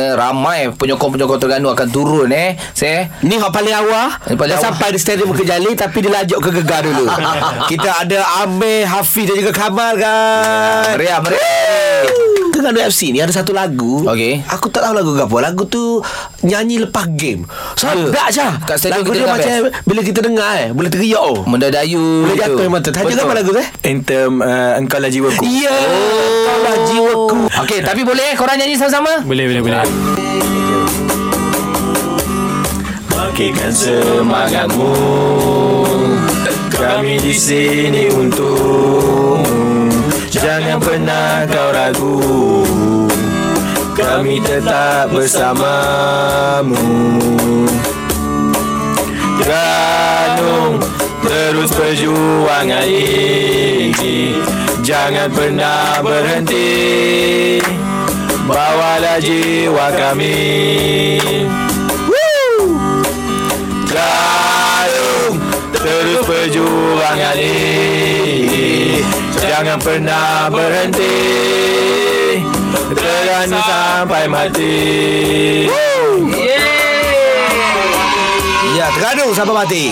Eh, Ramai penyokong-penyokong Terengganu akan turun eh. Saya Ni hak paling awal. Ni paling Dah awal. sampai di stadium Kejali Tapi dia lajuk ke Gegar dulu. Kita ada Amir Hafiz dan juga Kamal kan meriah meriah. Terengganu FC ni ada satu lagu. Okey. Aku tak tahu lagu apa. Lagu tu Nyanyi lepas game. Sedap je Kat stadium Lagu kita dia macam Bila kita dengar eh. Boleh teriak. Oh Mendayu Boleh jatuh mata. Tajuk apa lagu tu eh. Anthem uh, Engkau lah jiwaku. Ya. Kau lah jiwaku Okey, tapi boleh eh? Korang nyanyi sama-sama? Boleh boleh boleh. Bagikan semangatmu. Kami di sini untuk Jangan pernah kau ragu. Kami tetap bersamamu. Terenung Terus perjuangan ini Jangan pernah berhenti. Bawalah jiwa kami. Terenung Terus perjuangan ini. Jangan pernah berhenti. Terenung sampai mati. Ya Terengganu sampai mati